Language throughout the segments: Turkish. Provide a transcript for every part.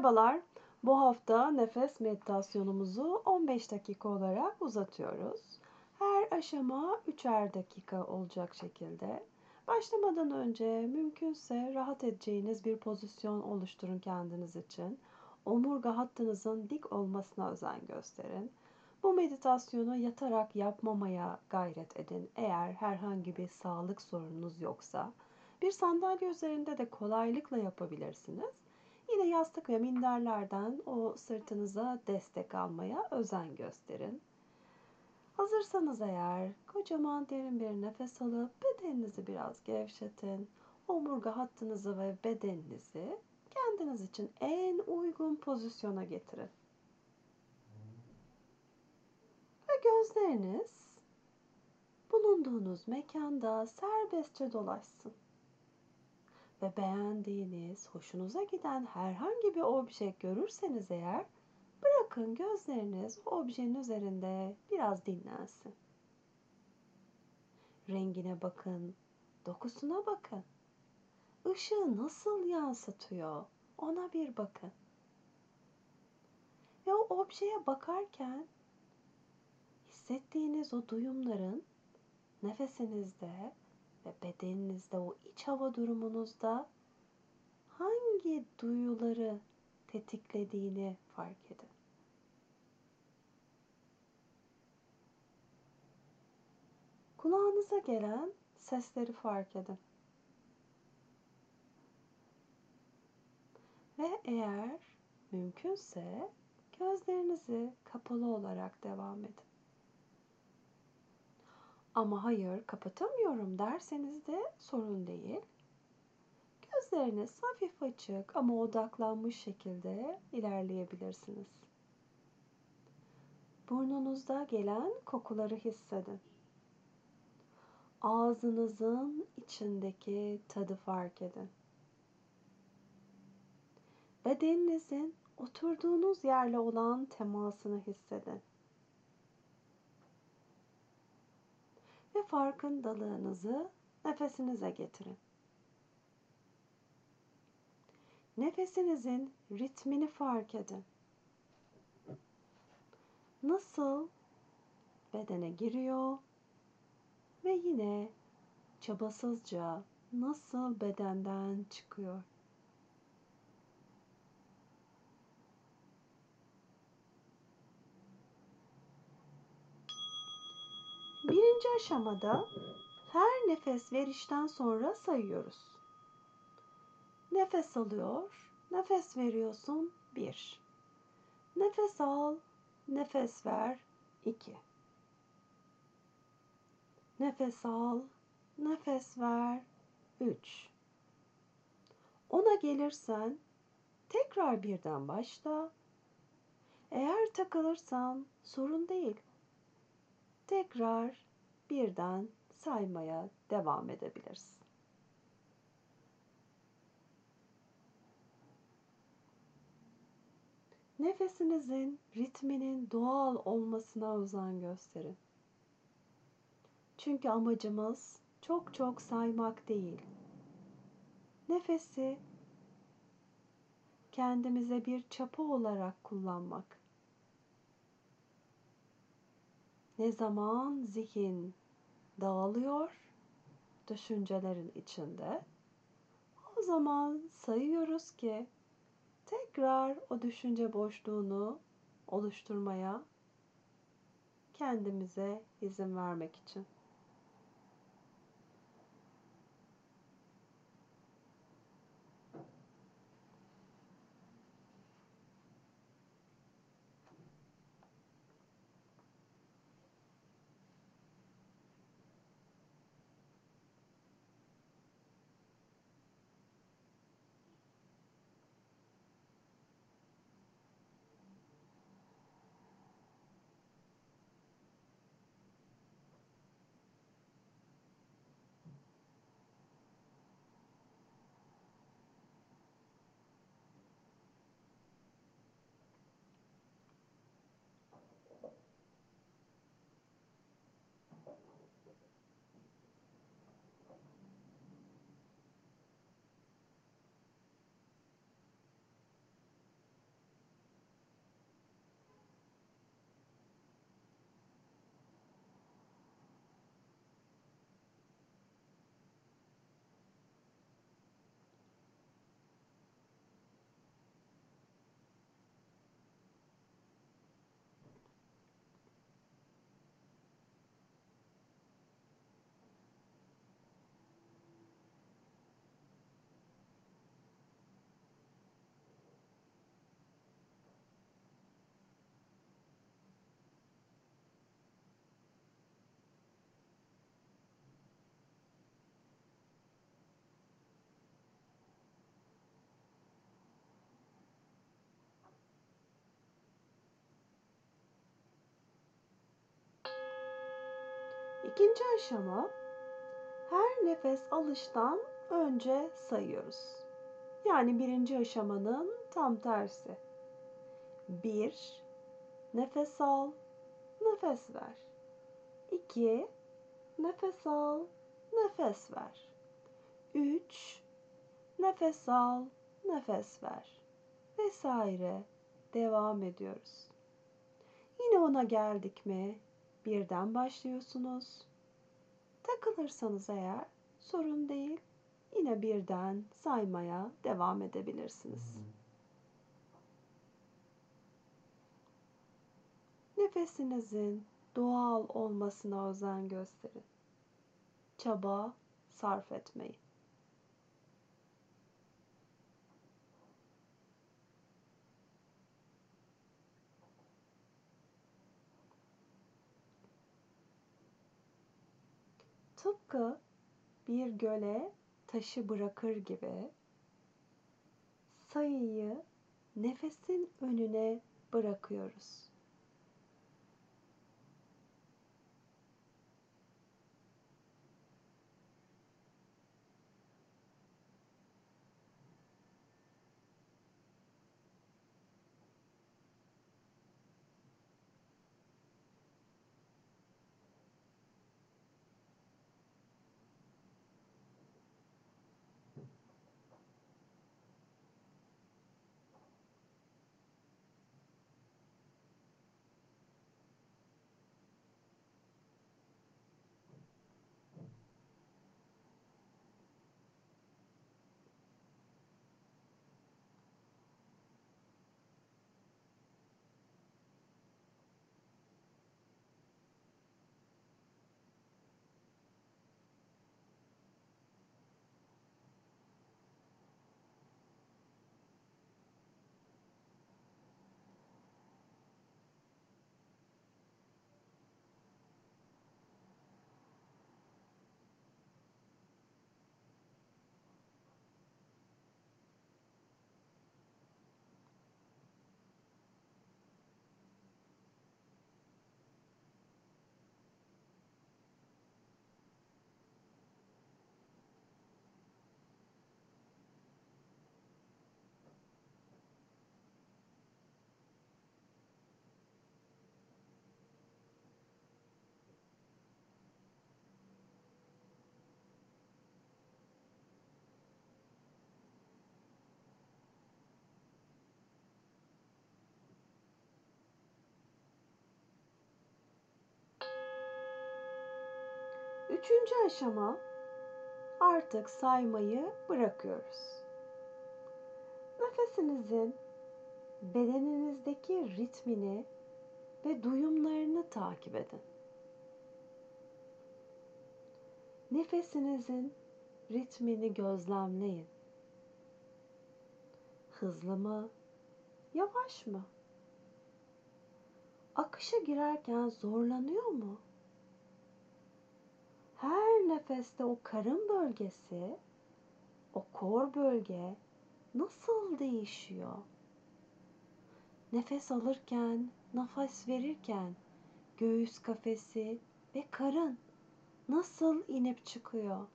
Merhabalar. Bu hafta nefes meditasyonumuzu 15 dakika olarak uzatıyoruz. Her aşama 3'er dakika olacak şekilde. Başlamadan önce mümkünse rahat edeceğiniz bir pozisyon oluşturun kendiniz için. Omurga hattınızın dik olmasına özen gösterin. Bu meditasyonu yatarak yapmamaya gayret edin eğer herhangi bir sağlık sorununuz yoksa. Bir sandalye üzerinde de kolaylıkla yapabilirsiniz. Yine yastık ve minderlerden o sırtınıza destek almaya özen gösterin. Hazırsanız eğer kocaman derin bir nefes alıp bedeninizi biraz gevşetin. Omurga hattınızı ve bedeninizi kendiniz için en uygun pozisyona getirin. Ve gözleriniz bulunduğunuz mekanda serbestçe dolaşsın ve beğendiğiniz, hoşunuza giden herhangi bir obje görürseniz eğer bırakın gözleriniz o objenin üzerinde biraz dinlensin. Rengine bakın, dokusuna bakın. Işığı nasıl yansıtıyor ona bir bakın. Ve o objeye bakarken hissettiğiniz o duyumların nefesinizde ve bedeninizde o iç hava durumunuzda hangi duyuları tetiklediğini fark edin. Kulağınıza gelen sesleri fark edin. Ve eğer mümkünse gözlerinizi kapalı olarak devam edin. Ama hayır kapatamıyorum derseniz de sorun değil. Gözleriniz hafif açık ama odaklanmış şekilde ilerleyebilirsiniz. Burnunuzda gelen kokuları hissedin. Ağzınızın içindeki tadı fark edin. Bedeninizin oturduğunuz yerle olan temasını hissedin. Ve farkındalığınızı nefesinize getirin. Nefesinizin ritmini fark edin. Nasıl bedene giriyor ve yine çabasızca nasıl bedenden çıkıyor. Birinci aşamada her nefes verişten sonra sayıyoruz. Nefes alıyor, nefes veriyorsun 1. Nefes al, nefes ver 2. Nefes al, nefes ver 3. Ona gelirsen tekrar birden başla. Eğer takılırsan sorun değil tekrar birden saymaya devam edebilirsin. Nefesinizin ritminin doğal olmasına özen gösterin. Çünkü amacımız çok çok saymak değil. Nefesi kendimize bir çapa olarak kullanmak. Ne zaman zihin dağılıyor düşüncelerin içinde o zaman sayıyoruz ki tekrar o düşünce boşluğunu oluşturmaya kendimize izin vermek için. İkinci aşama her nefes alıştan önce sayıyoruz. Yani birinci aşamanın tam tersi. Bir, nefes al, nefes ver. İki, nefes al, nefes ver. Üç, nefes al, nefes ver. Vesaire devam ediyoruz. Yine ona geldik mi birden başlıyorsunuz. Takılırsanız eğer sorun değil. Yine birden saymaya devam edebilirsiniz. Nefesinizin doğal olmasına özen gösterin. Çaba sarf etmeyin. Tıpkı bir göle taşı bırakır gibi sayıyı nefesin önüne bırakıyoruz. Üçüncü aşama artık saymayı bırakıyoruz. Nefesinizin bedeninizdeki ritmini ve duyumlarını takip edin. Nefesinizin ritmini gözlemleyin. Hızlı mı? Yavaş mı? Akışa girerken zorlanıyor mu? Her nefeste o karın bölgesi, o kor bölge nasıl değişiyor? Nefes alırken, nefes verirken göğüs kafesi ve karın nasıl inip çıkıyor?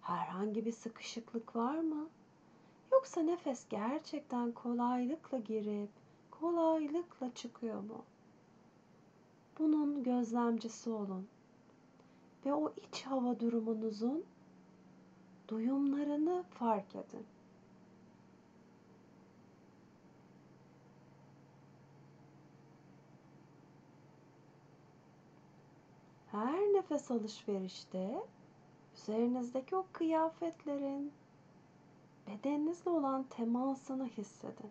Herhangi bir sıkışıklık var mı? Yoksa nefes gerçekten kolaylıkla girip kolaylıkla çıkıyor mu? Bunun gözlemcisi olun ve o iç hava durumunuzun duyumlarını fark edin. Her nefes alışverişte üzerinizdeki o kıyafetlerin bedeninizle olan temasını hissedin.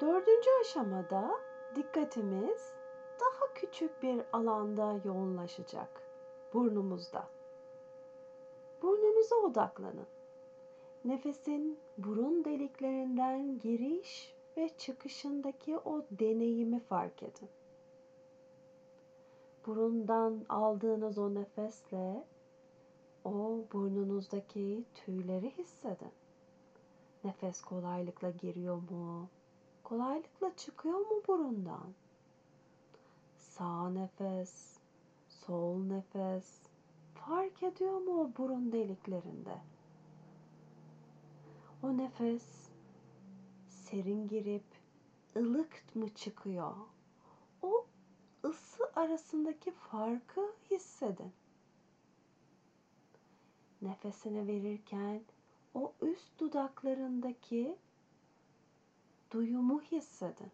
Dördüncü aşamada dikkatimiz daha küçük bir alanda yoğunlaşacak. Burnumuzda. Burnunuza odaklanın. Nefesin burun deliklerinden giriş ve çıkışındaki o deneyimi fark edin. Burundan aldığınız o nefesle o burnunuzdaki tüyleri hissedin. Nefes kolaylıkla giriyor mu? Kolaylıkla çıkıyor mu burundan? Sağ nefes, sol nefes fark ediyor mu o burun deliklerinde? O nefes serin girip ılık mı çıkıyor? O ısı arasındaki farkı hissedin. Nefesini verirken o üst dudaklarındaki duyumu hissedin.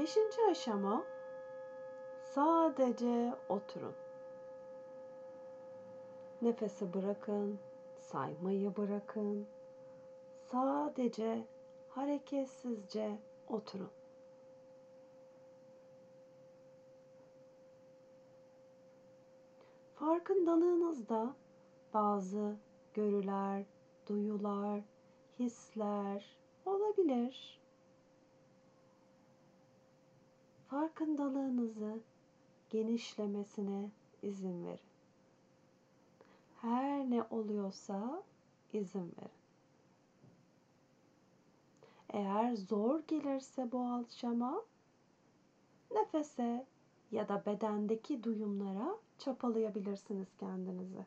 Beşinci aşama sadece oturun. Nefesi bırakın, saymayı bırakın. Sadece hareketsizce oturun. Farkındalığınızda bazı görüler, duyular, hisler olabilir. Farkındalığınızı genişlemesine izin verin. Her ne oluyorsa izin verin. Eğer zor gelirse bu alışama nefese ya da bedendeki duyumlara çapalayabilirsiniz kendinizi.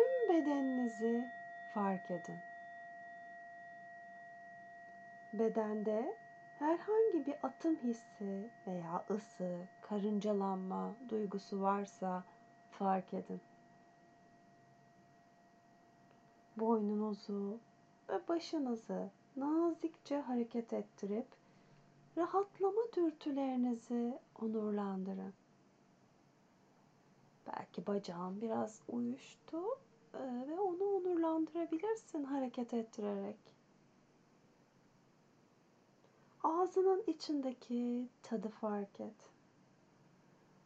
Tüm bedeninizi fark edin. Bedende herhangi bir atım hissi veya ısı, karıncalanma duygusu varsa fark edin. Boynunuzu ve başınızı nazikçe hareket ettirip rahatlama dürtülerinizi onurlandırın. Belki bacağın biraz uyuştu ve onu onurlandırabilirsin hareket ettirerek. Ağzının içindeki tadı fark et.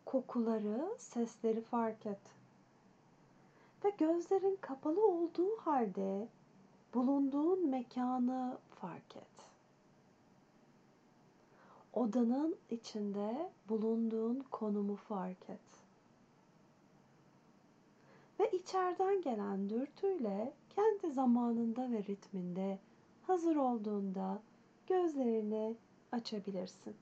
Kokuları, sesleri fark et. Ve gözlerin kapalı olduğu halde bulunduğun mekanı fark et. Odanın içinde bulunduğun konumu fark et. Ve içeriden gelen dürtüyle kendi zamanında ve ritminde hazır olduğunda gözlerini açabilirsin.